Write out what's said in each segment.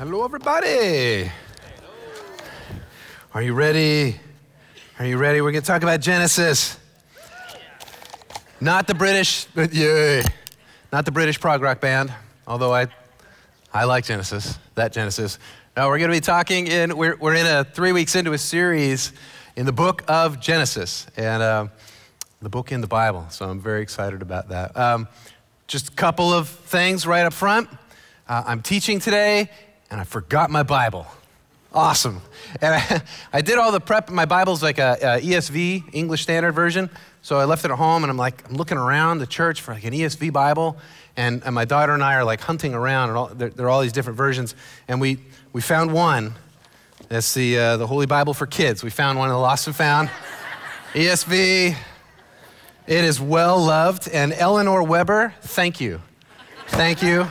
Hello, everybody. Are you ready? Are you ready? We're going to talk about Genesis. Not the British, but yeah, not the British prog rock band, although I, I like Genesis, that Genesis. No, we're going to be talking in, we're, we're in a three weeks into a series in the book of Genesis, and uh, the book in the Bible. So I'm very excited about that. Um, just a couple of things right up front. Uh, I'm teaching today, and I forgot my Bible. Awesome. And I, I did all the prep. My Bible's like a, a, ESV, English Standard Version. So I left it at home, and I'm like, I'm looking around the church for like an ESV Bible. And, and my daughter and I are like hunting around, and all, there, there, are all these different versions. And we, we found one. That's the, uh, the Holy Bible for Kids. We found one in the Lost and Found. ESV. It is well loved. And Eleanor Weber, thank you. Thank you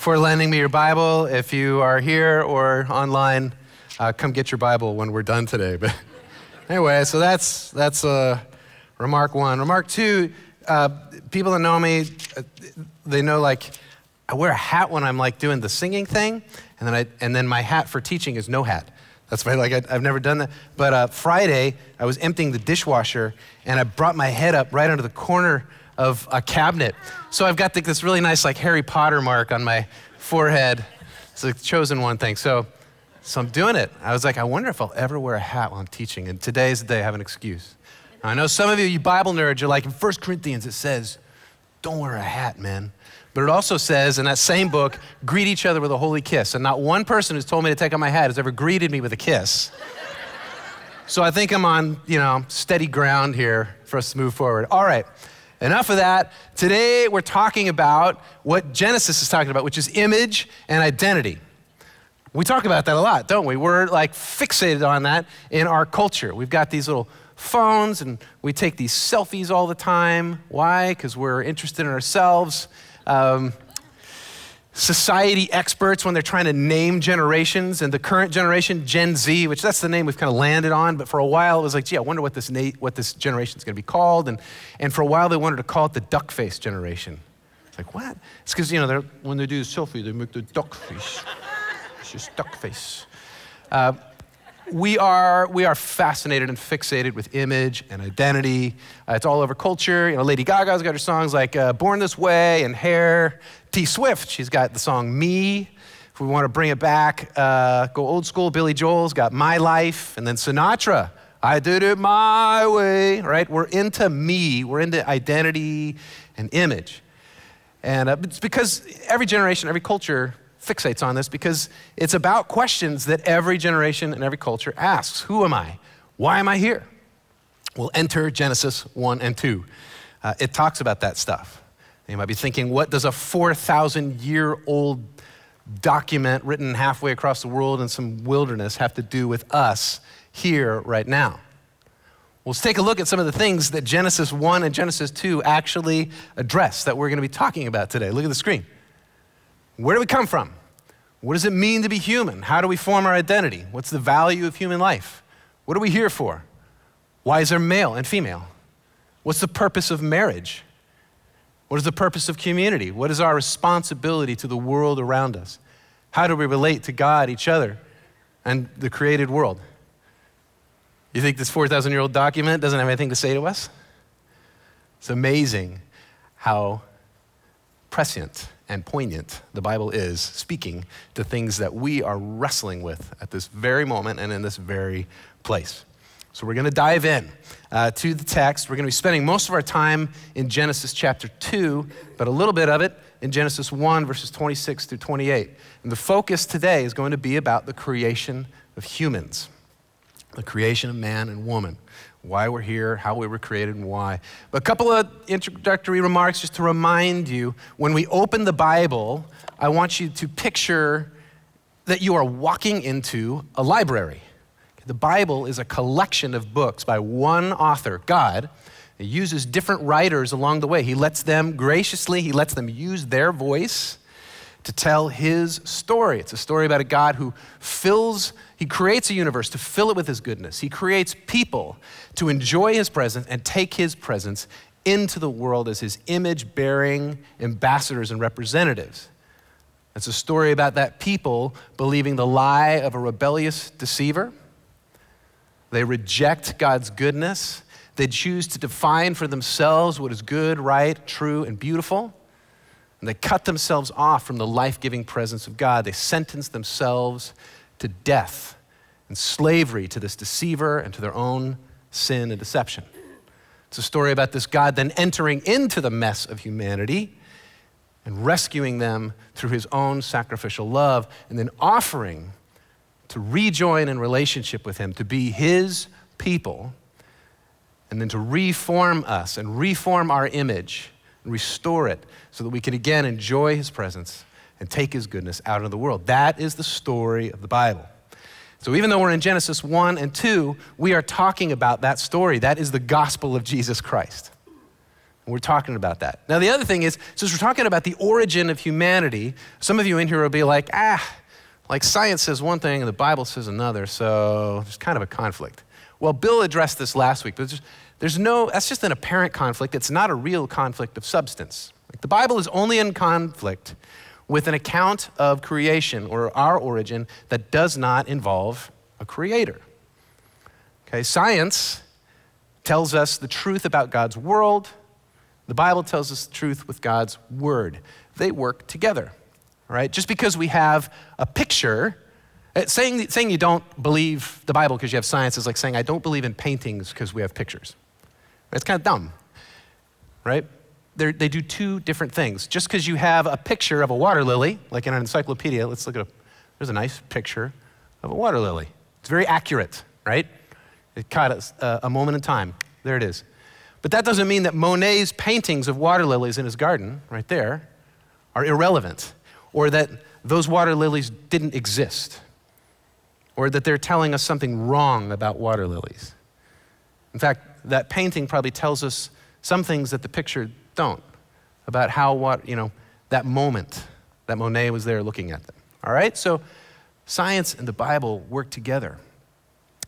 for lending me your Bible. If you are here or online, uh, come get your Bible when we're done today. But anyway, so that's that's uh, remark one. Remark two: uh, people that know me, uh, they know like I wear a hat when I'm like doing the singing thing, and then I and then my hat for teaching is no hat. That's why like I, have never done that. But uh, Friday, I was emptying the dishwasher, and I brought my head up right under the corner of a cabinet. So I've got this really nice like Harry Potter mark on my forehead. It's a chosen one thing. So, so I'm doing it. I was like, I wonder if I'll ever wear a hat while I'm teaching. And today's the day I have an excuse. I know some of you, you Bible nerds, you're like, in 1 Corinthians it says, don't wear a hat, man. But it also says in that same book, greet each other with a holy kiss. And not one person who's told me to take off my hat has ever greeted me with a kiss. so I think I'm on, you know, steady ground here for us to move forward. All right. Enough of that. Today we're talking about what Genesis is talking about, which is image and identity. We talk about that a lot, don't we? We're like fixated on that in our culture. We've got these little phones and we take these selfies all the time. Why? Because we're interested in ourselves. Um, society experts when they're trying to name generations and the current generation gen z which that's the name we've kind of landed on but for a while it was like gee i wonder what this, na- what this generation is going to be called and, and for a while they wanted to call it the duck face generation. It's like what? It's because you know when they do the selfie they make the duck face it's just duck face uh, we are, we are fascinated and fixated with image and identity. Uh, it's all over culture. You know, Lady Gaga's got her songs like uh, Born This Way and Hair. T Swift, she's got the song Me. If we want to bring it back, uh, go old school, Billy Joel's got My Life. And then Sinatra, I did it my way, right? We're into me, we're into identity and image. And uh, it's because every generation, every culture fixates on this because it's about questions that every generation and every culture asks Who am I? Why am I here? We'll enter Genesis 1 and 2. Uh, it talks about that stuff. You might be thinking, what does a 4,000 year old document written halfway across the world in some wilderness have to do with us here right now? Well, let's take a look at some of the things that Genesis 1 and Genesis 2 actually address that we're going to be talking about today. Look at the screen. Where do we come from? What does it mean to be human? How do we form our identity? What's the value of human life? What are we here for? Why is there male and female? What's the purpose of marriage? What is the purpose of community? What is our responsibility to the world around us? How do we relate to God, each other, and the created world? You think this 4,000 year old document doesn't have anything to say to us? It's amazing how prescient and poignant the Bible is speaking to things that we are wrestling with at this very moment and in this very place. So we're going to dive in uh, to the text. We're going to be spending most of our time in Genesis chapter 2, but a little bit of it in Genesis 1, verses 26 through 28. And the focus today is going to be about the creation of humans, the creation of man and woman why we're here, how we were created, and why. But a couple of introductory remarks just to remind you when we open the Bible, I want you to picture that you are walking into a library. The Bible is a collection of books by one author, God. He uses different writers along the way. He lets them graciously, he lets them use their voice to tell his story. It's a story about a God who fills, he creates a universe to fill it with his goodness. He creates people to enjoy his presence and take his presence into the world as his image bearing ambassadors and representatives. It's a story about that people believing the lie of a rebellious deceiver. They reject God's goodness. They choose to define for themselves what is good, right, true, and beautiful. And they cut themselves off from the life giving presence of God. They sentence themselves to death and slavery to this deceiver and to their own sin and deception. It's a story about this God then entering into the mess of humanity and rescuing them through his own sacrificial love and then offering to rejoin in relationship with him, to be his people, and then to reform us and reform our image and restore it so that we can again enjoy his presence and take his goodness out into the world. That is the story of the Bible. So even though we're in Genesis 1 and 2, we are talking about that story. That is the gospel of Jesus Christ. We're talking about that. Now, the other thing is, since we're talking about the origin of humanity, some of you in here will be like, ah, like science says one thing and the Bible says another, so there's kind of a conflict. Well, Bill addressed this last week, but there's, there's no, that's just an apparent conflict. It's not a real conflict of substance. Like the Bible is only in conflict with an account of creation or our origin that does not involve a creator. Okay, science tells us the truth about God's world. The Bible tells us the truth with God's word. They work together, right? Just because we have a picture, eh, saying, saying you don't believe the Bible because you have science is like saying I don't believe in paintings because we have pictures. It's kind of dumb, right? they they do two different things. Just because you have a picture of a water lily, like in an encyclopedia, let's look at a, there's a nice picture of a water lily. It's very accurate, right? It caught us uh, a moment in time. There it is. But that doesn't mean that Monet's paintings of water lilies in his garden, right there, are irrelevant, or that those water lilies didn't exist, or that they're telling us something wrong about water lilies. In fact, that painting probably tells us some things that the picture don't about how what, you know, that moment that Monet was there looking at them. All right? So science and the Bible work together.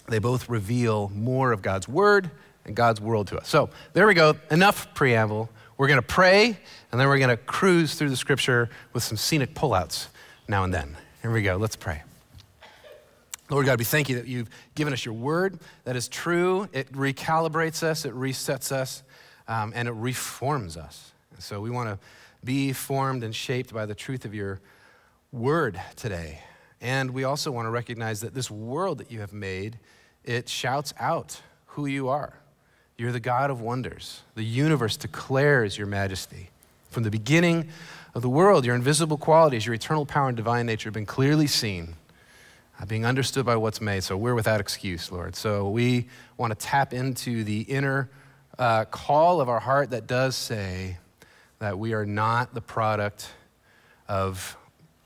They both reveal more of God's word and God's world to us. So there we go. Enough preamble. We're going to pray, and then we're going to cruise through the scripture with some scenic pullouts now and then. Here we go. Let's pray. Lord God, we thank you that you've given us your word that is true. It recalibrates us, it resets us, um, and it reforms us. So we want to be formed and shaped by the truth of your word today. And we also want to recognize that this world that you have made, it shouts out who you are. You're the God of wonders. The universe declares your majesty. From the beginning of the world, your invisible qualities, your eternal power and divine nature have been clearly seen, being understood by what's made. So we're without excuse, Lord. So we want to tap into the inner uh, call of our heart that does say that we are not the product of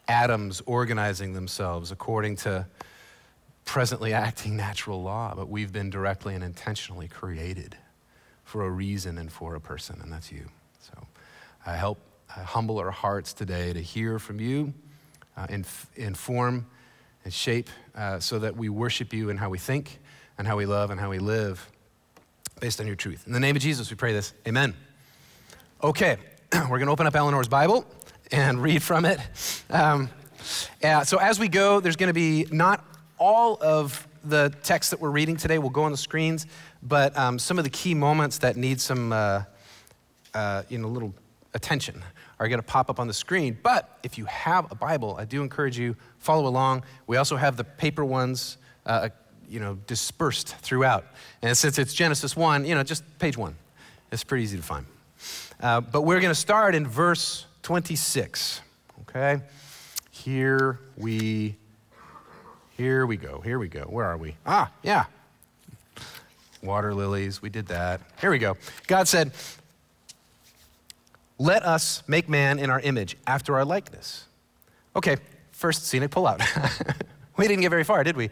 atoms organizing themselves according to presently acting natural law, but we've been directly and intentionally created for a reason and for a person, and that's you. So I help uh, humble our hearts today to hear from you, uh, inf- inform and shape uh, so that we worship you in how we think and how we love and how we live based on your truth. In the name of Jesus, we pray this. Amen. Okay, we're going to open up Eleanor's Bible and read from it. Um, uh, so, as we go, there's going to be not all of the text that we're reading today will go on the screens, but um, some of the key moments that need some, uh, uh, you know, little attention are going to pop up on the screen. But if you have a Bible, I do encourage you follow along. We also have the paper ones uh, you know, dispersed throughout. And since it's Genesis 1, you know, just page 1. It's pretty easy to find. Uh, but we're going to start in verse 26. Okay? Here we here we go. Here we go. Where are we? Ah, yeah. Water lilies, we did that. Here we go. God said, "Let us make man in our image, after our likeness." Okay, first scenic pullout. we didn't get very far, did we?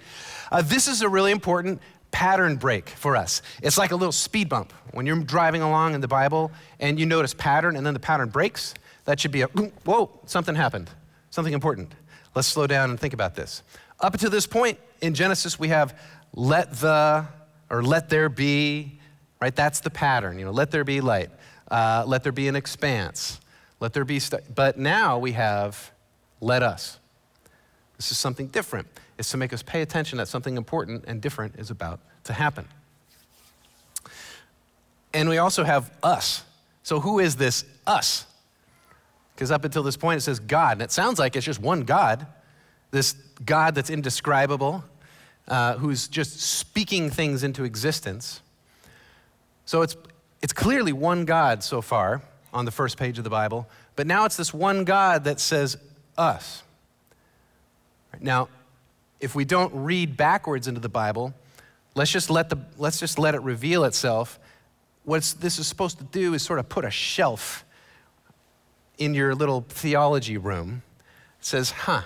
Uh, this is a really important pattern break for us. It's like a little speed bump. When you're driving along in the Bible and you notice pattern and then the pattern breaks, that should be a whoa, something happened, something important. Let's slow down and think about this. Up to this point in Genesis, we have let the or let there be, right? That's the pattern. You know, let there be light. Uh, let there be an expanse. Let there be. St- but now we have let us. This is something different. It's to make us pay attention that something important and different is about to happen. And we also have us. So, who is this us? Because up until this point, it says God. And it sounds like it's just one God, this God that's indescribable, uh, who's just speaking things into existence. So, it's, it's clearly one God so far on the first page of the Bible, but now it's this one God that says us. Now, if we don't read backwards into the Bible, let's just let, the, let's just let it reveal itself what this is supposed to do is sort of put a shelf in your little theology room. It says, huh,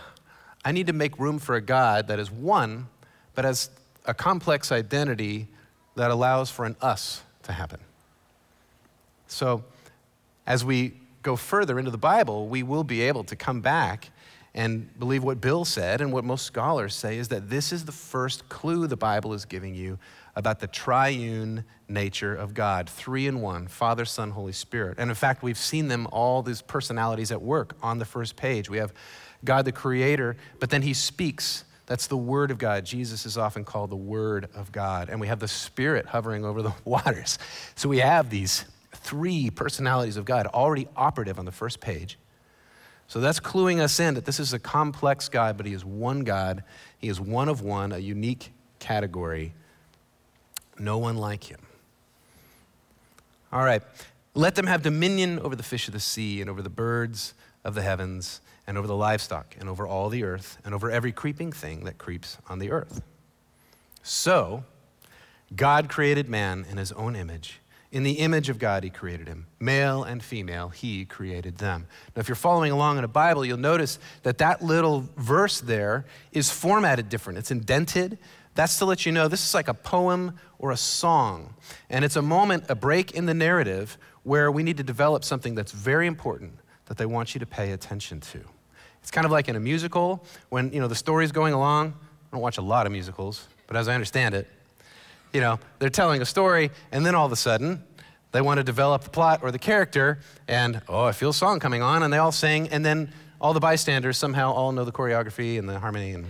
I need to make room for a God that is one, but has a complex identity that allows for an us to happen. So, as we go further into the Bible, we will be able to come back and believe what Bill said and what most scholars say is that this is the first clue the Bible is giving you about the triune nature of God three in one Father, Son, Holy Spirit. And in fact, we've seen them, all these personalities at work on the first page. We have God the Creator, but then He speaks. That's the Word of God. Jesus is often called the Word of God. And we have the Spirit hovering over the waters. So we have these three personalities of God already operative on the first page. So that's cluing us in that this is a complex God, but He is one God. He is one of one, a unique category no one like him. All right. Let them have dominion over the fish of the sea and over the birds of the heavens and over the livestock and over all the earth and over every creeping thing that creeps on the earth. So, God created man in his own image. In the image of God, he created him. Male and female, he created them. Now, if you're following along in a Bible, you'll notice that that little verse there is formatted different. It's indented, that's to let you know this is like a poem or a song. And it's a moment, a break in the narrative where we need to develop something that's very important that they want you to pay attention to. It's kind of like in a musical when, you know, the story's going along. I don't watch a lot of musicals, but as I understand it, you know, they're telling a story and then all of a sudden they want to develop the plot or the character and oh, I feel a song coming on and they all sing and then all the bystanders somehow all know the choreography and the harmony and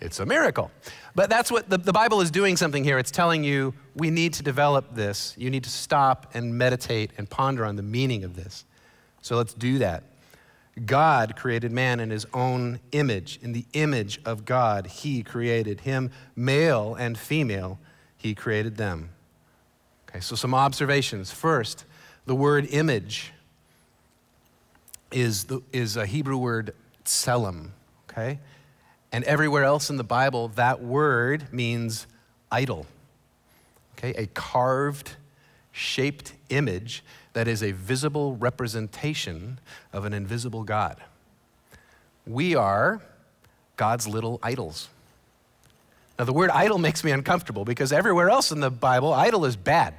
it's a miracle. But that's what the, the Bible is doing something here. It's telling you we need to develop this. You need to stop and meditate and ponder on the meaning of this. So let's do that. God created man in his own image. In the image of God, he created him, male and female, he created them. Okay, so some observations. First, the word image is, the, is a Hebrew word tselem, okay? And everywhere else in the Bible, that word means idol. Okay, a carved, shaped image that is a visible representation of an invisible God. We are God's little idols. Now, the word idol makes me uncomfortable because everywhere else in the Bible, idol is bad.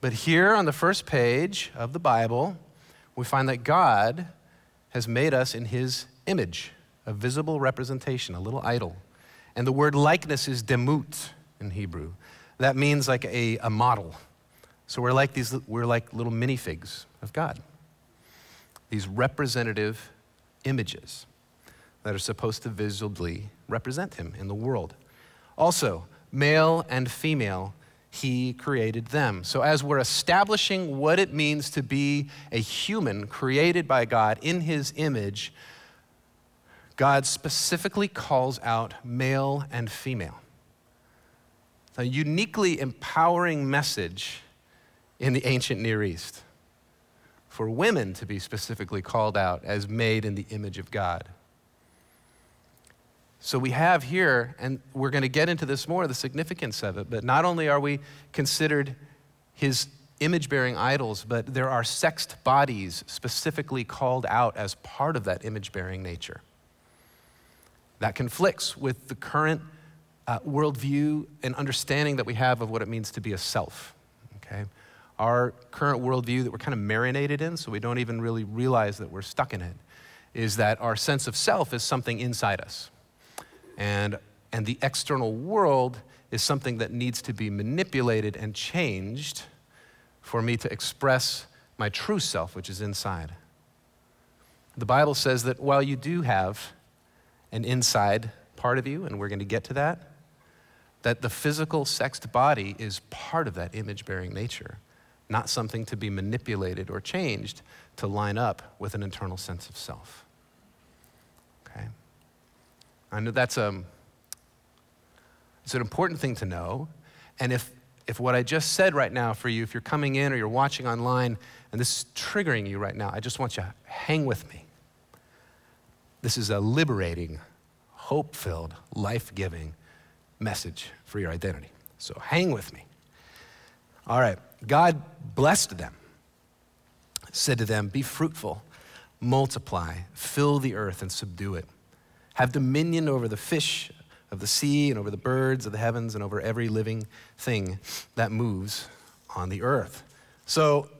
But here on the first page of the Bible, we find that God has made us in his image a visible representation, a little idol. And the word likeness is demut in Hebrew. That means like a, a model. So we're like these, we're like little minifigs of God. These representative images that are supposed to visibly represent him in the world. Also, male and female, he created them. So, as we're establishing what it means to be a human created by God in his image, God specifically calls out male and female. A uniquely empowering message in the ancient Near East for women to be specifically called out as made in the image of God. So we have here, and we're going to get into this more, the significance of it, but not only are we considered his image bearing idols, but there are sexed bodies specifically called out as part of that image bearing nature. That conflicts with the current uh, worldview and understanding that we have of what it means to be a self. Okay? Our current worldview that we're kind of marinated in, so we don't even really realize that we're stuck in it, is that our sense of self is something inside us. And, and the external world is something that needs to be manipulated and changed for me to express my true self, which is inside. the Bible says that while you do have an inside part of you, and we're going to get to that, that the physical sexed body is part of that image bearing nature, not something to be manipulated or changed to line up with an internal sense of self. I know that's a, um, it's an important thing to know. And if, if what I just said right now for you, if you're coming in or you're watching online and this is triggering you right now, I just want you to hang with me. This is a liberating, hope filled, life giving message for your identity. So hang with me. All right. God blessed them, said to them, Be fruitful, multiply, fill the earth, and subdue it. Have dominion over the fish of the sea, and over the birds of the heavens, and over every living thing that moves on the earth. So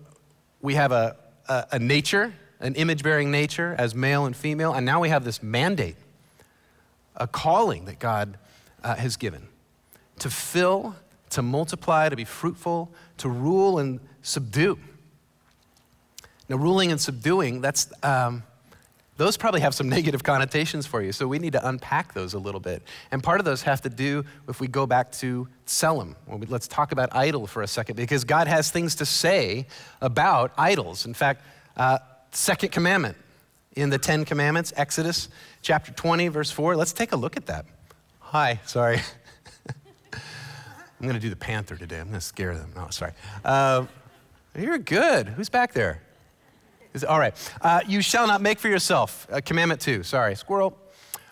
we have a, a, a nature, an image bearing nature as male and female, and now we have this mandate, a calling that God uh, has given to fill, to multiply, to be fruitful, to rule and subdue. Now, ruling and subduing, that's. Um, those probably have some negative connotations for you, so we need to unpack those a little bit. And part of those have to do if we go back to Tselem. Well, let's talk about idol for a second, because God has things to say about idols. In fact, uh, second commandment in the Ten Commandments, Exodus chapter 20, verse 4. Let's take a look at that. Hi, sorry. I'm going to do the panther today. I'm going to scare them. No, sorry. Uh, you're good. Who's back there? Is, all right. Uh, you shall not make for yourself, uh, commandment two, sorry, squirrel,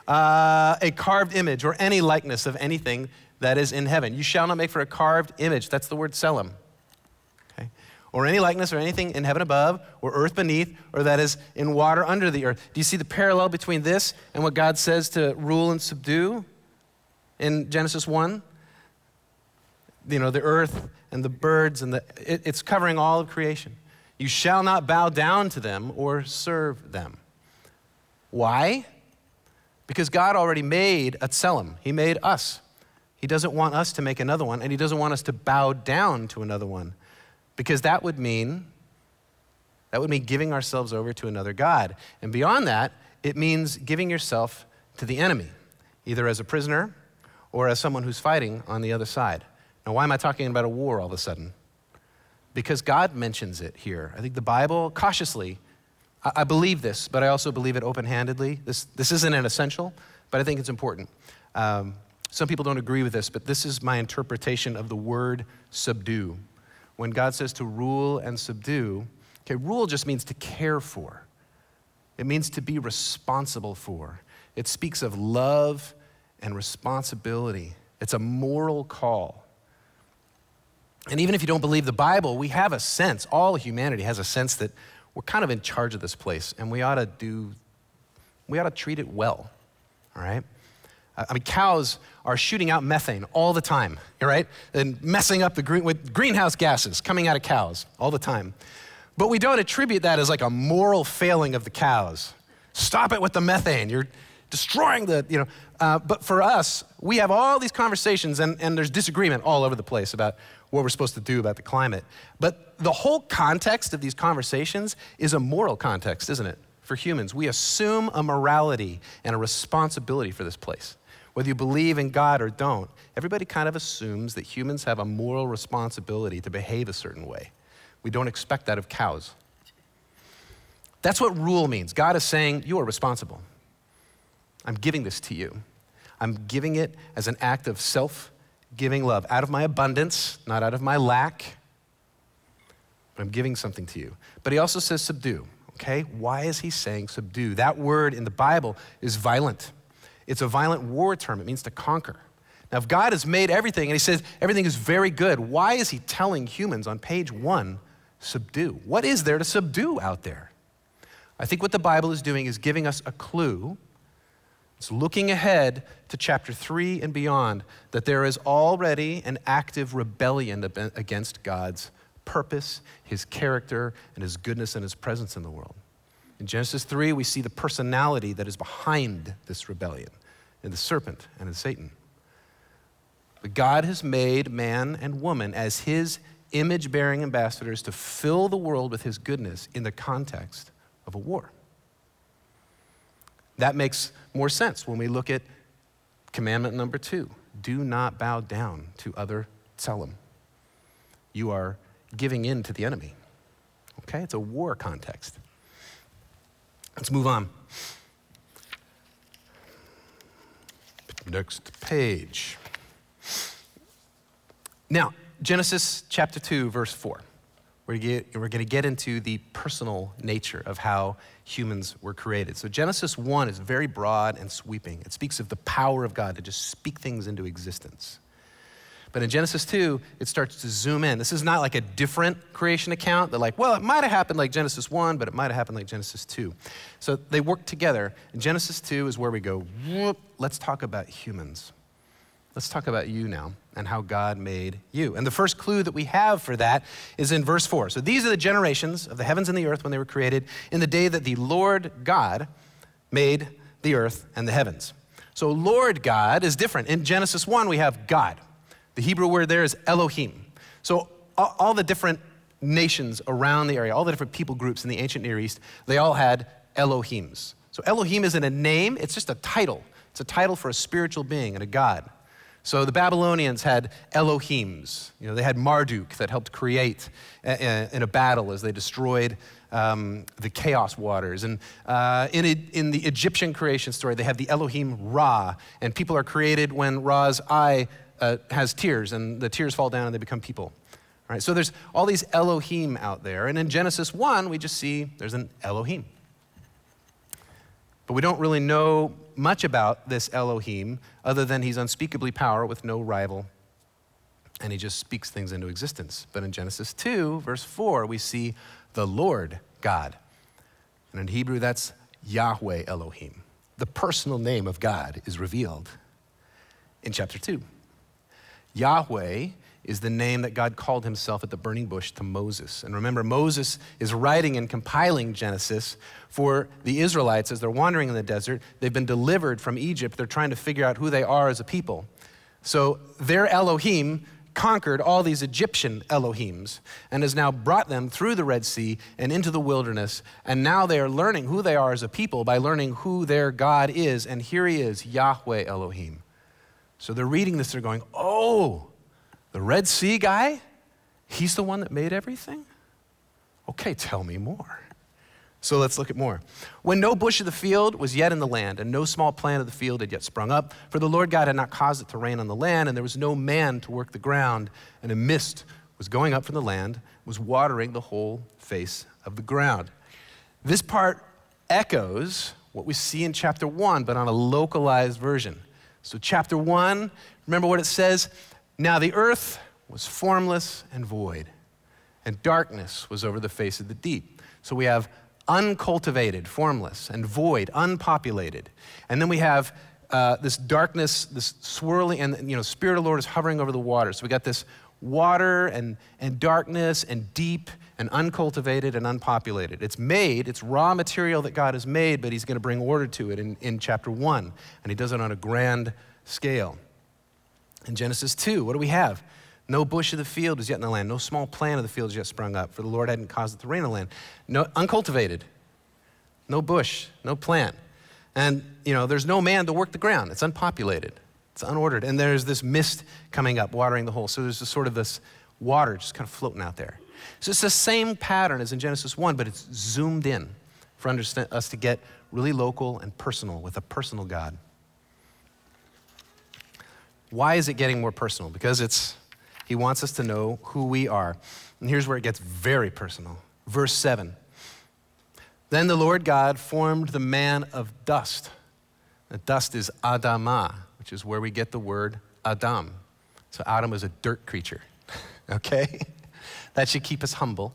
uh, a carved image or any likeness of anything that is in heaven. You shall not make for a carved image. That's the word tselem. Okay? Or any likeness or anything in heaven above or earth beneath or that is in water under the earth. Do you see the parallel between this and what God says to rule and subdue in Genesis 1? You know, the earth and the birds and the, it, it's covering all of creation. You shall not bow down to them or serve them. Why? Because God already made a tselem. He made us. He doesn't want us to make another one, and He doesn't want us to bow down to another one. Because that would mean that would mean giving ourselves over to another God. And beyond that, it means giving yourself to the enemy, either as a prisoner or as someone who's fighting on the other side. Now, why am I talking about a war all of a sudden? Because God mentions it here. I think the Bible, cautiously, I, I believe this, but I also believe it open handedly. This, this isn't an essential, but I think it's important. Um, some people don't agree with this, but this is my interpretation of the word subdue. When God says to rule and subdue, okay, rule just means to care for, it means to be responsible for. It speaks of love and responsibility, it's a moral call. And even if you don't believe the Bible, we have a sense, all humanity has a sense that we're kind of in charge of this place and we ought to do, we ought to treat it well, all right? I mean, cows are shooting out methane all the time, all right? And messing up the green, with greenhouse gases coming out of cows all the time. But we don't attribute that as like a moral failing of the cows. Stop it with the methane. You're destroying the, you know. Uh, but for us, we have all these conversations and, and there's disagreement all over the place about what we're supposed to do about the climate. But the whole context of these conversations is a moral context, isn't it? For humans, we assume a morality and a responsibility for this place. Whether you believe in God or don't, everybody kind of assumes that humans have a moral responsibility to behave a certain way. We don't expect that of cows. That's what rule means. God is saying, You are responsible. I'm giving this to you. I'm giving it as an act of self giving love out of my abundance, not out of my lack. I'm giving something to you. But he also says subdue. Okay? Why is he saying subdue? That word in the Bible is violent. It's a violent war term. It means to conquer. Now, if God has made everything and he says everything is very good, why is he telling humans on page one, subdue? What is there to subdue out there? I think what the Bible is doing is giving us a clue it's looking ahead to chapter 3 and beyond that there is already an active rebellion against God's purpose, his character, and his goodness and his presence in the world. In Genesis 3, we see the personality that is behind this rebellion in the serpent and in Satan. But God has made man and woman as his image bearing ambassadors to fill the world with his goodness in the context of a war. That makes more sense when we look at commandment number two do not bow down to other tselem. You are giving in to the enemy. Okay? It's a war context. Let's move on. Next page. Now, Genesis chapter 2, verse 4. We're going to get into the personal nature of how humans were created. So, Genesis 1 is very broad and sweeping. It speaks of the power of God to just speak things into existence. But in Genesis 2, it starts to zoom in. This is not like a different creation account. They're like, well, it might have happened like Genesis 1, but it might have happened like Genesis 2. So they work together. And Genesis 2 is where we go, whoop, let's talk about humans. Let's talk about you now and how God made you. And the first clue that we have for that is in verse 4. So these are the generations of the heavens and the earth when they were created in the day that the Lord God made the earth and the heavens. So Lord God is different. In Genesis 1, we have God. The Hebrew word there is Elohim. So all, the different nations around the area, all the different people groups in the ancient Near East, they all had Elohims. So Elohim isn't a name, it's just a title. It's a title for a spiritual being and a God. So the Babylonians had Elohims. You know, they had Marduk that helped create in a battle as they destroyed um, the chaos waters. And uh, in, a, in the Egyptian creation story, they have the Elohim Ra, and people are created when Ra's eye uh, has tears, and the tears fall down and they become people. All right, so there's all these Elohim out there, and in Genesis 1, we just see there's an Elohim. But we don't really know much about this Elohim other than he's unspeakably power with no rival and he just speaks things into existence. But in Genesis 2, verse 4, we see the Lord God. And in Hebrew, that's Yahweh Elohim. The personal name of God is revealed in chapter 2. Yahweh is the name that God called himself at the burning bush to Moses. And remember, Moses is writing and compiling Genesis for the Israelites as they're wandering in the desert. They've been delivered from Egypt. They're trying to figure out who they are as a people. So their Elohim conquered all these Egyptian Elohims and has now brought them through the Red Sea and into the wilderness. And now they are learning who they are as a people by learning who their God is. And here he is, Yahweh Elohim. So they're reading this, they're going, oh, the Red Sea guy, he's the one that made everything? Okay, tell me more. So let's look at more. When no bush of the field was yet in the land, and no small plant of the field had yet sprung up, for the Lord God had not caused it to rain on the land, and there was no man to work the ground, and a mist was going up from the land, was watering the whole face of the ground. This part echoes what we see in chapter 1, but on a localized version. So, chapter 1, remember what it says? Now the earth was formless and void, and darkness was over the face of the deep. So we have uncultivated, formless, and void, unpopulated. And then we have uh, this darkness, this swirling, and you know, Spirit of the Lord is hovering over the water. So we got this water and, and darkness and deep and uncultivated and unpopulated. It's made, it's raw material that God has made, but He's going to bring order to it in, in chapter one. And He does it on a grand scale. In Genesis 2, what do we have? No bush of the field is yet in the land, no small plant of the field is yet sprung up, for the Lord hadn't caused it to rain in the land. No, uncultivated, no bush, no plant. And, you know, there's no man to work the ground. It's unpopulated, it's unordered. And there's this mist coming up, watering the whole. So there's sort of this water just kind of floating out there. So it's the same pattern as in Genesis 1, but it's zoomed in for us to get really local and personal with a personal God. Why is it getting more personal? Because it's he wants us to know who we are. And here's where it gets very personal. Verse 7. Then the Lord God formed the man of dust. The dust is Adamah, which is where we get the word Adam. So Adam was a dirt creature. okay? That should keep us humble.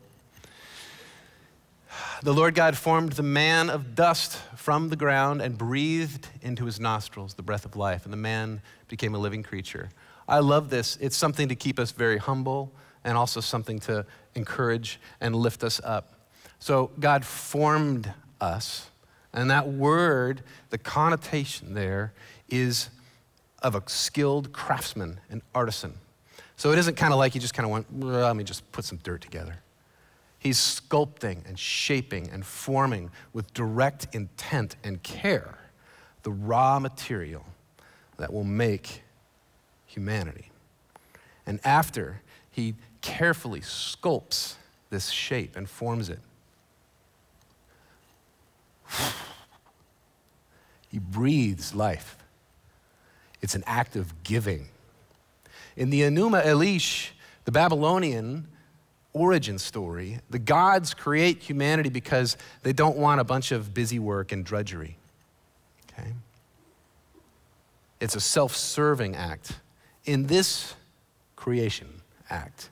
The Lord God formed the man of dust from the ground and breathed into his nostrils the breath of life, and the man became a living creature. I love this. It's something to keep us very humble and also something to encourage and lift us up. So, God formed us, and that word, the connotation there is of a skilled craftsman, an artisan. So, it isn't kind of like you just kind of went, let me just put some dirt together. He's sculpting and shaping and forming with direct intent and care the raw material that will make humanity. And after he carefully sculpts this shape and forms it, he breathes life. It's an act of giving. In the Enuma Elish, the Babylonian origin story, the gods create humanity because they don't want a bunch of busy work and drudgery. Okay? It's a self serving act. In this creation act,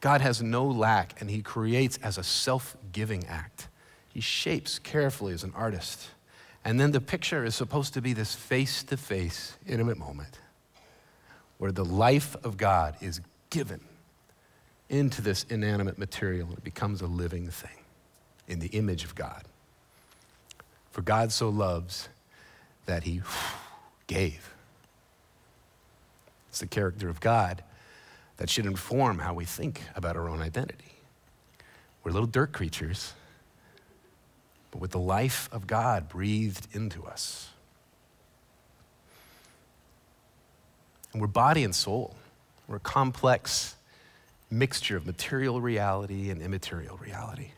God has no lack and he creates as a self giving act. He shapes carefully as an artist. And then the picture is supposed to be this face to face, intimate moment where the life of God is given into this inanimate material and it becomes a living thing in the image of God. For God so loves that he gave. It's the character of God that should inform how we think about our own identity. We're little dirt creatures but with the life of God breathed into us. And we're body and soul. We're complex mixture of material reality and immaterial reality.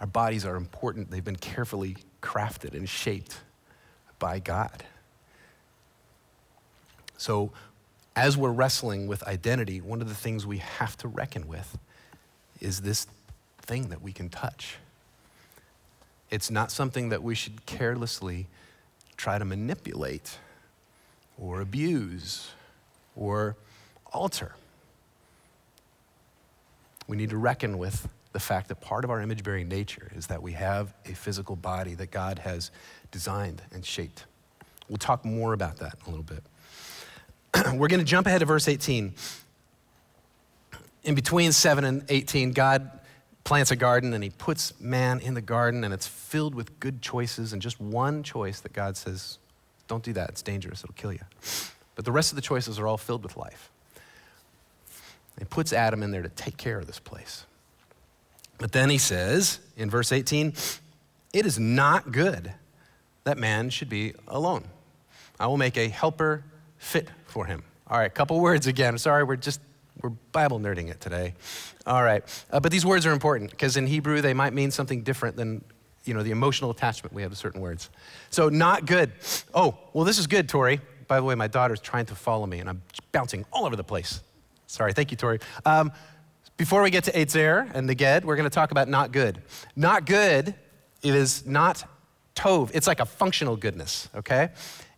Our bodies are important, they've been carefully crafted and shaped by God. So, as we're wrestling with identity, one of the things we have to reckon with is this thing that we can touch. It's not something that we should carelessly try to manipulate or abuse or alter. We need to reckon with the fact that part of our image bearing nature is that we have a physical body that God has designed and shaped. We'll talk more about that in a little bit. We're going to jump ahead to verse 18. In between 7 and 18, God plants a garden and he puts man in the garden and it's filled with good choices and just one choice that God says, don't do that, it's dangerous, it'll kill you. But the rest of the choices are all filled with life. He puts Adam in there to take care of this place. But then he says in verse 18, it is not good that man should be alone. I will make a helper fit for him. All right, couple words again. Sorry, we're just we're Bible nerding it today. All right. Uh, but these words are important because in Hebrew they might mean something different than you know the emotional attachment we have to certain words. So not good. Oh, well this is good, Tori. By the way, my daughter's trying to follow me and I'm bouncing all over the place. Sorry, thank you, Tori. Um, before we get to Eitzer and the Ged, we're going to talk about not good. Not good is not tov. It's like a functional goodness, okay?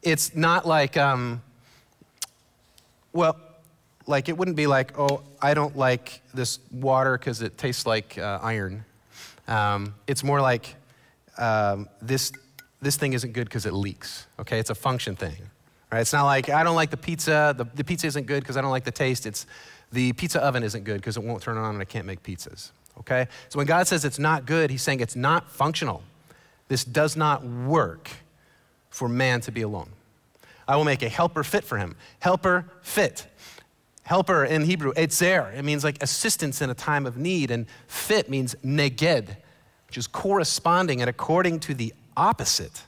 It's not like, um, well, like it wouldn't be like, oh, I don't like this water because it tastes like uh, iron. Um, it's more like um, this, this thing isn't good because it leaks. Okay, it's a function thing. Right? It's not like I don't like the pizza. The, the pizza isn't good because I don't like the taste. It's the pizza oven isn't good because it won't turn on and I can't make pizzas. Okay, so when God says it's not good, He's saying it's not functional. This does not work for man to be alone. I will make a helper fit for him. Helper fit. Helper in Hebrew, etzer, it means like assistance in a time of need. And fit means neged, which is corresponding and according to the opposite.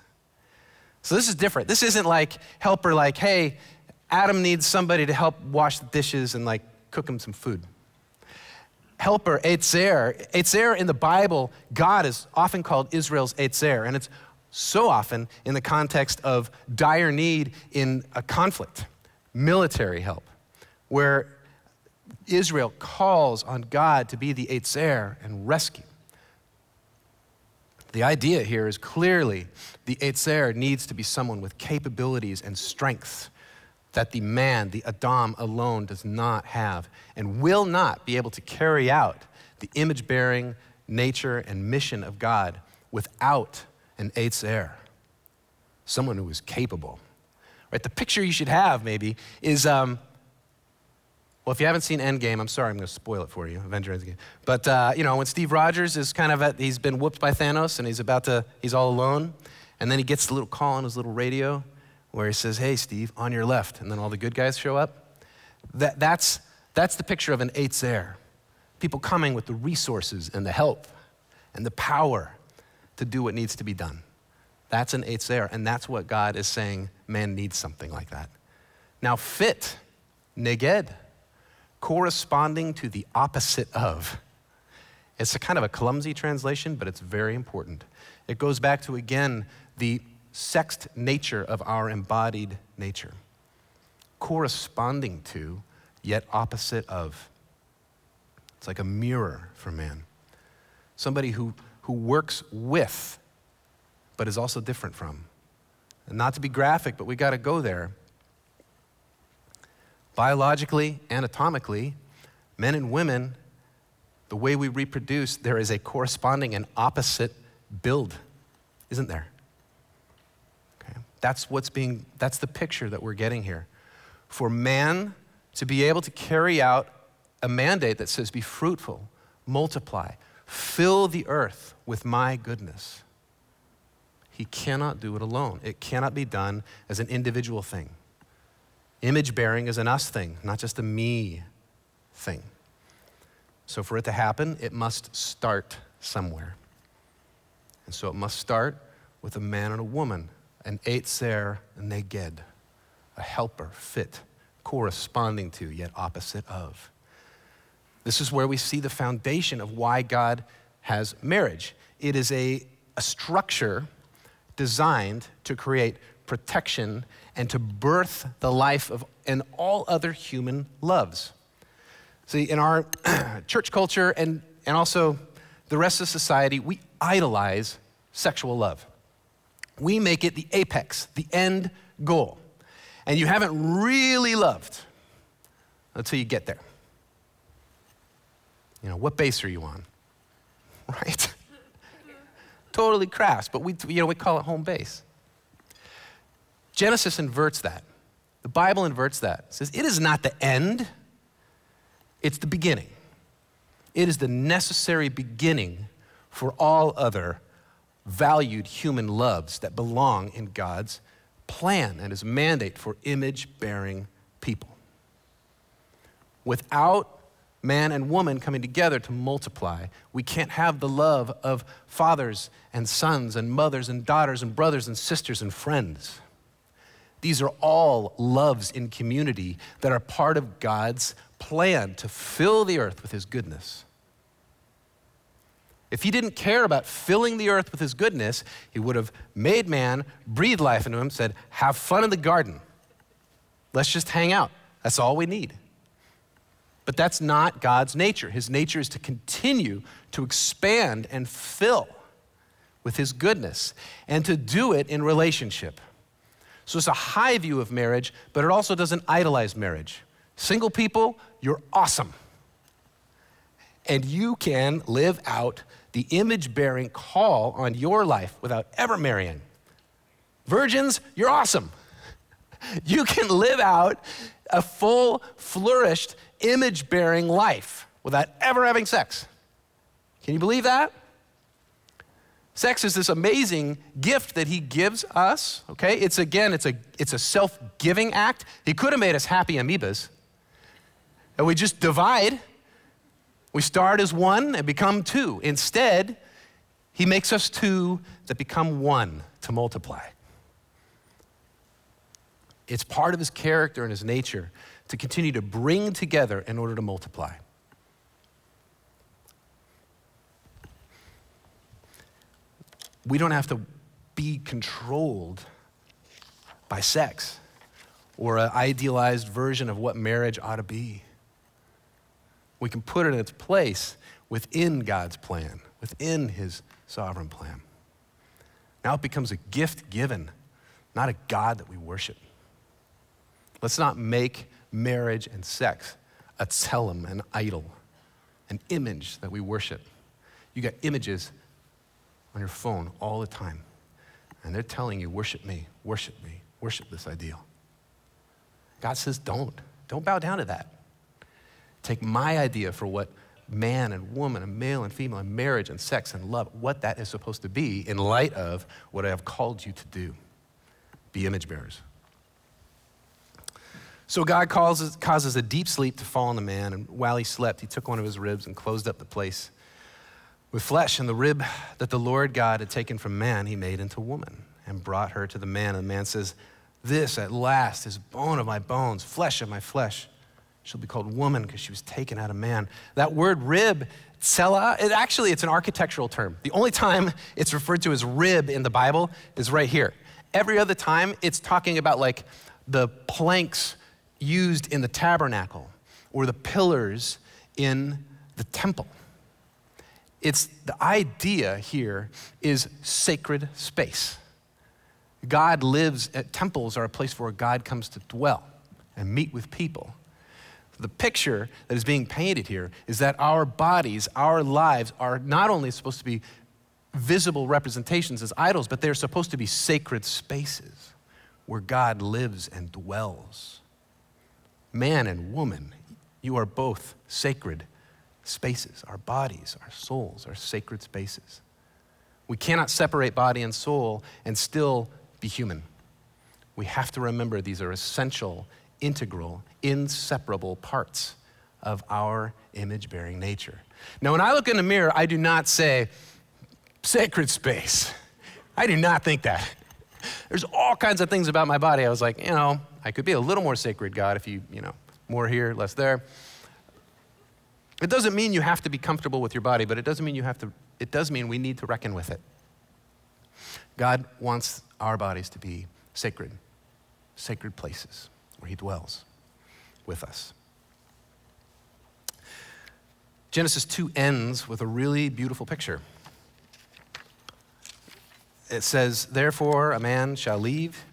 So this is different. This isn't like helper, like, hey, Adam needs somebody to help wash the dishes and like cook him some food. Helper, etzer. Etzer in the Bible, God is often called Israel's etzer, and it's so often in the context of dire need in a conflict, military help where Israel calls on God to be the Eitzer and rescue. The idea here is clearly the Eitzer needs to be someone with capabilities and strength that the man, the Adam alone, does not have and will not be able to carry out the image bearing nature and mission of God without an Eitzer, someone who is capable. Right? The picture you should have, maybe, is. Um, well, if you haven't seen Endgame, I'm sorry, I'm going to spoil it for you, Avenger Endgame. But, uh, you know, when Steve Rogers is kind of at, he's been whooped by Thanos and he's about to, he's all alone. And then he gets the little call on his little radio where he says, Hey, Steve, on your left. And then all the good guys show up. That, that's, that's the picture of an Eitzer. People coming with the resources and the help and the power to do what needs to be done. That's an Eitzer, and that's what God is saying man needs something like that. Now, fit, neged, corresponding to the opposite of. It's a kind of a clumsy translation, but it's very important. It goes back to, again, the sexed nature of our embodied nature, corresponding to, yet opposite of. It's like a mirror for man. Somebody who, who works with, but is also different from. And not to be graphic, but we got to go there. Biologically, anatomically, men and women, the way we reproduce, there is a corresponding and opposite build, isn't there? Okay. That's what's being, that's the picture that we're getting here. For man to be able to carry out a mandate that says, be fruitful, multiply, fill the earth with my goodness. He cannot do it alone. It cannot be done as an individual thing. Image bearing is an us thing, not just a me thing. So, for it to happen, it must start somewhere. And so, it must start with a man and a woman, an Eitzer, a Neged, a helper, fit, corresponding to, yet opposite of. This is where we see the foundation of why God has marriage. It is a, a structure designed to create protection and to birth the life of and all other human loves. See, in our church culture and, and also the rest of society, we idolize sexual love. We make it the apex, the end goal. And you haven't really loved until you get there. You know, what base are you on? Right? totally crass, but we, you know, we call it home base. Genesis inverts that. The Bible inverts that. It says it is not the end, it's the beginning. It is the necessary beginning for all other valued human loves that belong in God's plan and his mandate for image bearing people. Without man and woman coming together to multiply. We can't have the love of fathers and sons and mothers and daughters and brothers and sisters and friends. These are all loves in community that are part of God's plan to fill the earth with His goodness. If He didn't care about filling the earth with His goodness, He would have made man, breathed life into him, said, Have fun in the garden. Let's just hang out. That's all we need. But that's not God's nature. His nature is to continue to expand and fill with His goodness and to do it in relationship. So it's a high view of marriage, but it also doesn't idolize marriage. Single people, you're awesome. And you can live out the image bearing call on your life without ever marrying. Virgins, you're awesome. You can live out a full, flourished, image bearing life without ever having sex. Can you believe that? Sex is this amazing gift that he gives us, okay? It's again, it's a, it's a self giving act. He could have made us happy amoebas. And we just divide. We start as one and become two. Instead, he makes us two that become one to multiply. It's part of his character and his nature to continue to bring together in order to multiply. We don't have to be controlled by sex or an idealized version of what marriage ought to be. We can put it in its place within God's plan, within His sovereign plan. Now it becomes a gift given, not a God that we worship. Let's not make marriage and sex a tselem, an idol, an image that we worship. You got images on your phone all the time, and they're telling you, worship me, worship me, worship this ideal. God says, don't. Don't bow down to that. Take my idea for what man and woman and male and female and marriage and sex and love, what that is supposed to be in light of what I have called you to do. Be image bearers. So God causes, causes a deep sleep to fall on the man, and while he slept, he took one of his ribs and closed up the place with flesh, and the rib that the Lord God had taken from man, he made into woman. and brought her to the man. And the man says, This at last is bone of my bones, flesh of my flesh. She'll be called woman because she was taken out of man. That word rib, tsela, it actually it's an architectural term. The only time it's referred to as rib in the Bible is right here. Every other time it's talking about like the planks used in the tabernacle or the pillars in the temple. It's the idea here is sacred space. God lives at temples are a place where God comes to dwell and meet with people. The picture that is being painted here is that our bodies, our lives are not only supposed to be visible representations as idols, but they're supposed to be sacred spaces where God lives and dwells. Man and woman, you are both sacred spaces. Our bodies, our souls our sacred spaces. We cannot separate body and soul and still be human. We have to remember these are essential, integral, inseparable parts of our image bearing nature. Now, when I look in the mirror, I do not say, sacred space. I do not think that. There's all kinds of things about my body. I was like, you know, I could be a little more sacred, God, if you, you know, more here, less there. It doesn't mean you have to be comfortable with your body, but it doesn't mean you have to, it does mean we need to reckon with it. God wants our bodies to be sacred, sacred places where He dwells with us. Genesis 2 ends with a really beautiful picture. It says, Therefore, a man shall leave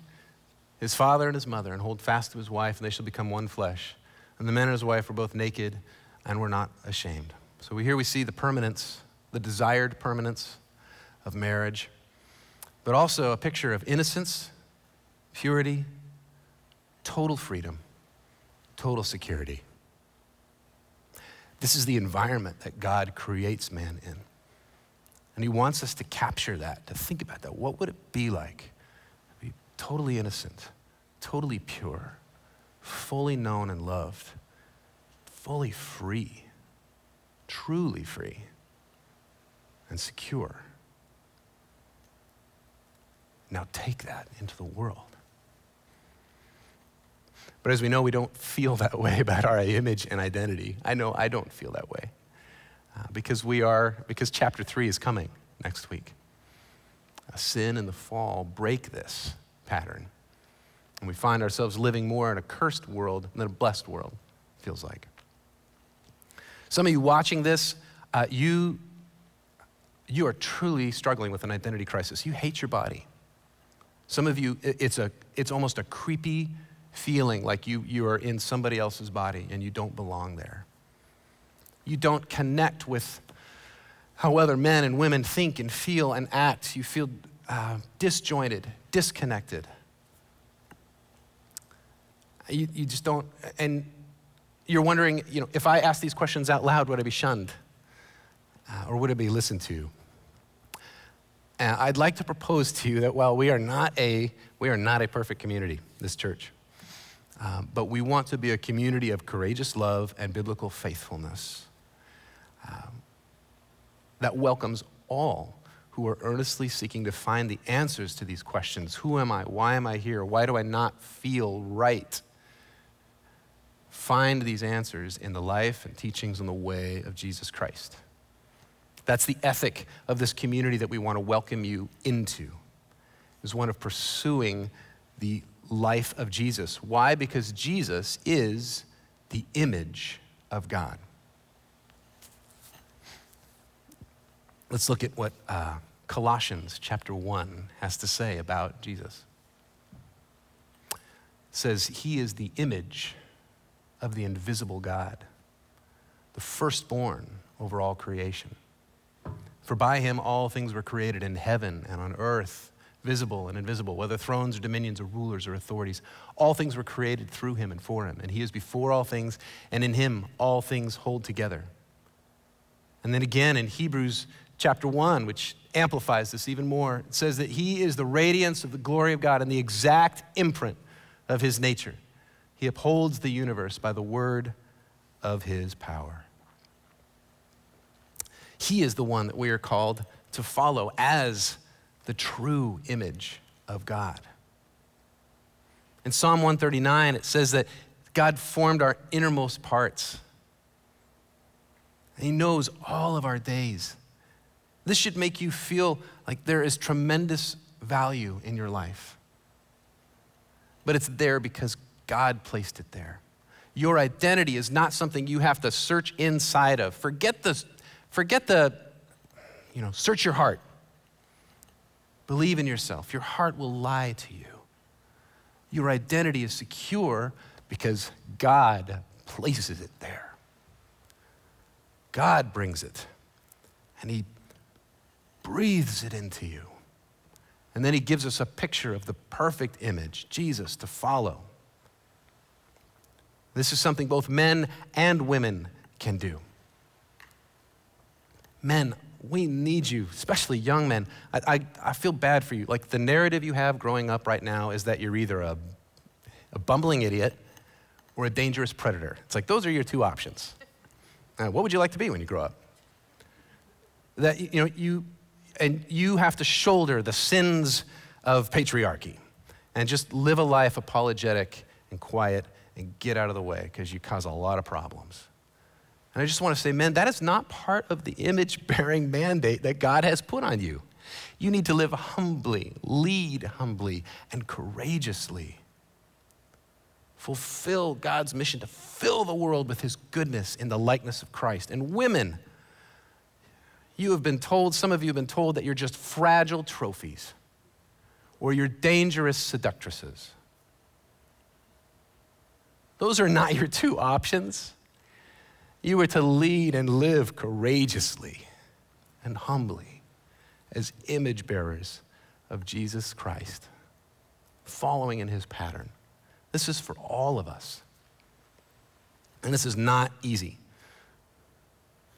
his father and his mother and hold fast to his wife, and they shall become one flesh. And the man and his wife were both naked and we're not ashamed. So here we see the permanence, the desired permanence of marriage, but also a picture of innocence, purity, total freedom, total security. This is the environment that God creates man in. And he wants us to capture that, to think about that. What would it be like to be totally innocent, totally pure, fully known and loved, fully free, truly free, and secure? Now take that into the world. But as we know, we don't feel that way about our image and identity. I know I don't feel that way uh, because we are, because chapter three is coming next week. A sin and the fall break this pattern. And we find ourselves living more in a cursed world than a blessed world, feels like. Some of you watching this, uh, you, you are truly struggling with an identity crisis. You hate your body. Some of you, it's, a, it's almost a creepy feeling like you, you are in somebody else's body and you don't belong there you don't connect with how other men and women think and feel and act. You feel uh, disjointed, disconnected. You, you just don't, and you're wondering, you know, if I ask these questions out loud, would I be shunned? Uh, or would I be listened to? And I'd like to propose to you that while we are not a, we are not a perfect community, this church, um, but we want to be a community of courageous love and biblical faithfulness um, that welcomes all who are earnestly seeking to find the answers to these questions Who am I? Why am I here? Why do I not feel right? Find these answers in the life and teachings and the way of Jesus Christ. That's the ethic of this community that we want to welcome you into, is one of pursuing the life of Jesus. Why? Because Jesus is the image of God. Let's look at what uh, Colossians chapter 1 has to say about Jesus. It says, He is the image of the invisible God, the firstborn over all creation. For by him all things were created in heaven and on earth, visible and invisible, whether thrones or dominions or rulers or authorities. All things were created through him and for him. And he is before all things, and in him all things hold together. And then again in Hebrews chapter 1, which amplifies this even more. It says that he is the radiance of the glory of God and the exact imprint of his nature. He upholds the universe by the word of his power. He is the one that we are called to follow as the true image of God. In Psalm 139, it says that God formed our innermost parts. He knows all of our days. This should make you feel like there is tremendous value in your life. But it's there because God placed it there. Your identity is not something you have to search inside of. Forget the, forget the, you know, search your heart. Believe in yourself. Your heart will lie to you. Your identity is secure because God places it there. God brings it and He breathes it into you. And then He gives us a picture of the perfect image, Jesus, to follow. This is something both men and women can do. Men, we need you, especially young men. I, I, I, feel bad for you. Like the narrative you have growing up right now is that you're either a, a bumbling idiot or a dangerous predator. It's like those are your two options. Uh, what would you like to be when you grow up? That you know you and you have to shoulder the sins of patriarchy and just live a life apologetic and quiet and get out of the way because you cause a lot of problems. And I just want to say, man, that is not part of the image bearing mandate that God has put on you. You need to live humbly, lead humbly, and courageously. Fulfill God's mission to fill the world with His goodness in the likeness of Christ. And women, you have been told, some of you have been told that you're just fragile trophies or you're dangerous seductresses. Those are not your two options. You are to lead and live courageously and humbly as image bearers of Jesus Christ, following in his pattern. This is for all of us. And this is not easy.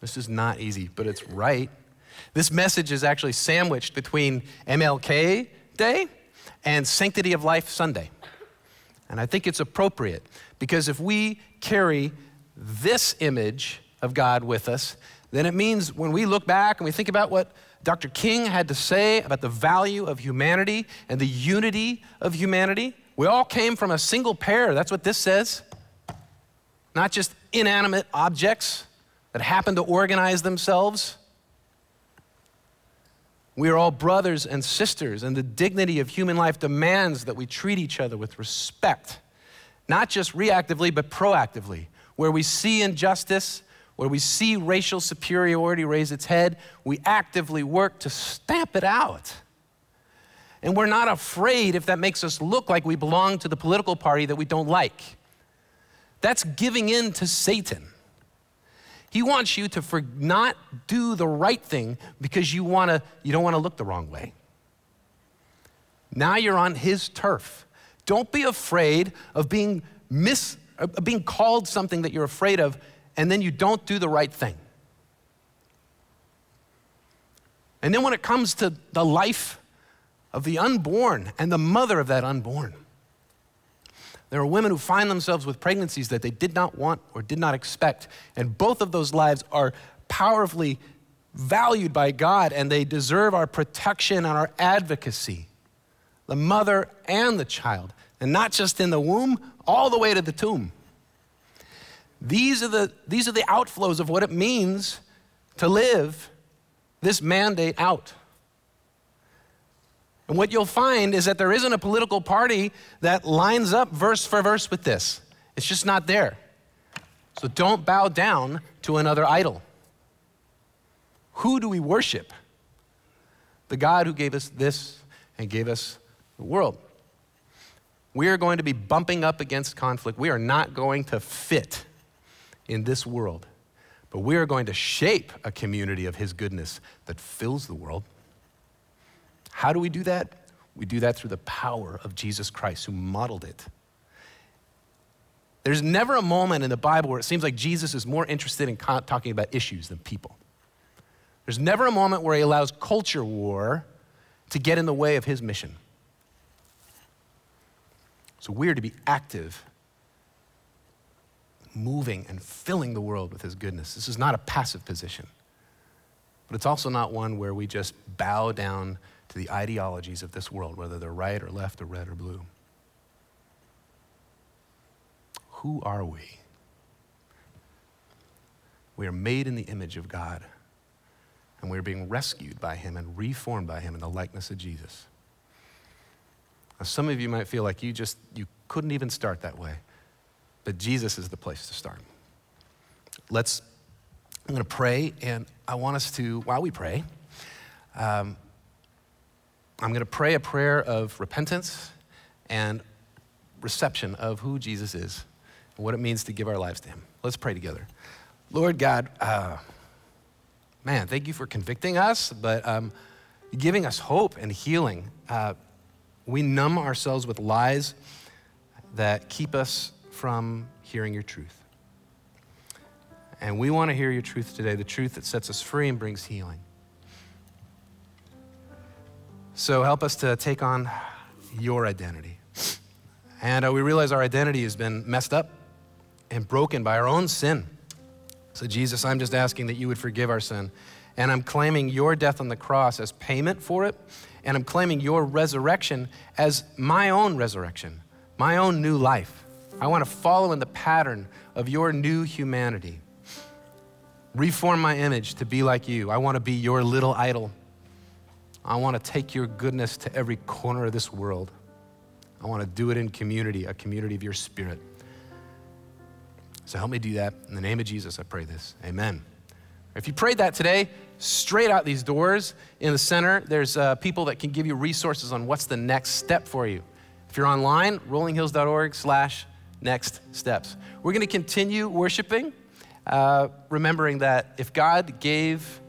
This is not easy, but it's right. This message is actually sandwiched between MLK Day and Sanctity of Life Sunday. And I think it's appropriate because if we carry this image of God with us, then it means when we look back and we think about what Dr. King had to say about the value of humanity and the unity of humanity, we all came from a single pair. That's what this says. Not just inanimate objects that happen to organize themselves. We are all brothers and sisters, and the dignity of human life demands that we treat each other with respect, not just reactively, but proactively. Where we see injustice, where we see racial superiority raise its head, we actively work to stamp it out. And we're not afraid if that makes us look like we belong to the political party that we don't like. That's giving in to Satan. He wants you to for not do the right thing because you, wanna, you don't want to look the wrong way. Now you're on his turf. Don't be afraid of being mis uh, being called something that you're afraid of, and then you don't do the right thing. And then when it comes to the life of the unborn and the mother of that unborn, there are women who find themselves with pregnancies that they did not want or did not expect. And both of those lives are powerfully valued by God and they deserve our protection and our advocacy. The mother and the child. And not just in the womb, all the way to the tomb. These are the, these are the outflows of what it means to live this mandate out. And what you'll find is that there isn't a political party that lines up verse for verse with this. It's just not there. So don't bow down to another idol. Who do we worship? The God who gave us this and gave us the world. We are going to be bumping up against conflict. We are not going to fit in this world, but we are going to shape a community of His goodness that fills the world. How do we do that? We do that through the power of Jesus Christ, who modeled it. There's never a moment in the Bible where it seems like Jesus is more interested in talking about issues than people. There's never a moment where he allows culture war to get in the way of his mission. So we're to be active, moving and filling the world with His goodness. This is not a passive position, but it's also not one where we just bow down to the ideologies of this world, whether they're right or left or red or blue. Who are we? We are made in the image of God, and we are being rescued by Him and reformed by Him in the likeness of Jesus. Now, some of you might feel like you just you couldn't even start that way, but Jesus is the place to start. Let's. I'm going to pray, and I want us to, while we pray, um, I'm going to pray a prayer of repentance and reception of who Jesus is and what it means to give our lives to Him. Let's pray together. Lord God, uh, man, thank you for convicting us, but um, giving us hope and healing. Uh, we numb ourselves with lies that keep us from hearing your truth. And we want to hear your truth today, the truth that sets us free and brings healing. So help us to take on your identity. And uh, we realize our identity has been messed up and broken by our own sin. So, Jesus, I'm just asking that you would forgive our sin. And I'm claiming your death on the cross as payment for it. And I'm claiming your resurrection as my own resurrection, my own new life. I want to follow in the pattern of your new humanity. Reform my image to be like you. I want to be your little idol. I want to take your goodness to every corner of this world. I want to do it in community, a community of your spirit. So help me do that. In the name of Jesus, I pray this. Amen. If you prayed that today, straight out these doors in the center, there's uh, people that can give you resources on what's the next step for you. If you're online, rollinghills.org slash next steps. We're going to continue worshiping, uh, remembering that if God gave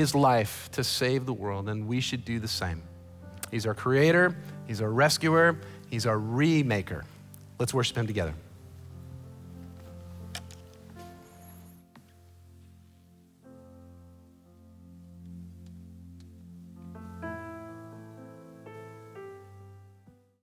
his life to save the world, and we should do the same. He's our creator, he's our rescuer, he's our remaker. Let's worship him together.